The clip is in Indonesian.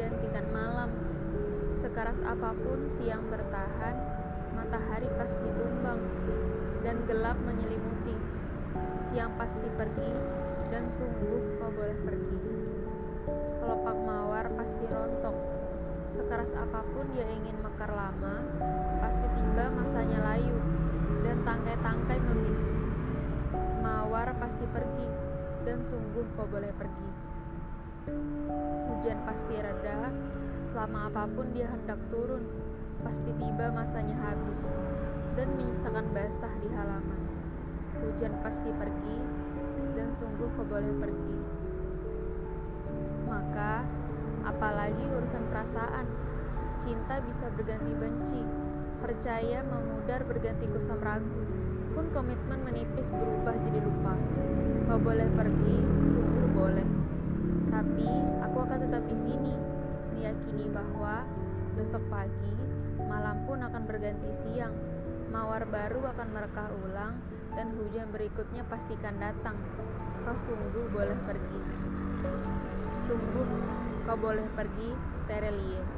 menggantikan malam. Sekeras apa pun siang bertahan, matahari pasti tumbang dan gelap menyelimuti. Siang pasti pergi dan sungguh kau boleh pergi. Kelopak mawar pasti rontok. Sekeras apa pun dia ingin mekar lama, pasti tiba masanya layu dan tangkai-tangkai membisu. Mawar pasti pergi dan sungguh kau boleh pergi. Hujan pasti reda, selama apa pun dia hendak turun, pasti tiba masanya habis dan menyisakan basah di halaman. Hujan pasti pergi dan sungguh boleh pergi. Maka, apalagi urusan perasaan, cinta bisa berganti benci, percaya memudar berganti kusam ragu, pun komitmen menipis berubah jadi lupa. Kau boleh pergi, sungguh boleh. Tapi aku akan tetap di sini, meyakini bahwa besok pagi malam pun akan berganti siang. Mawar baru akan merekah ulang dan hujan berikutnya pastikan datang. Kau sungguh boleh pergi. Sungguh kau boleh pergi, Terelie.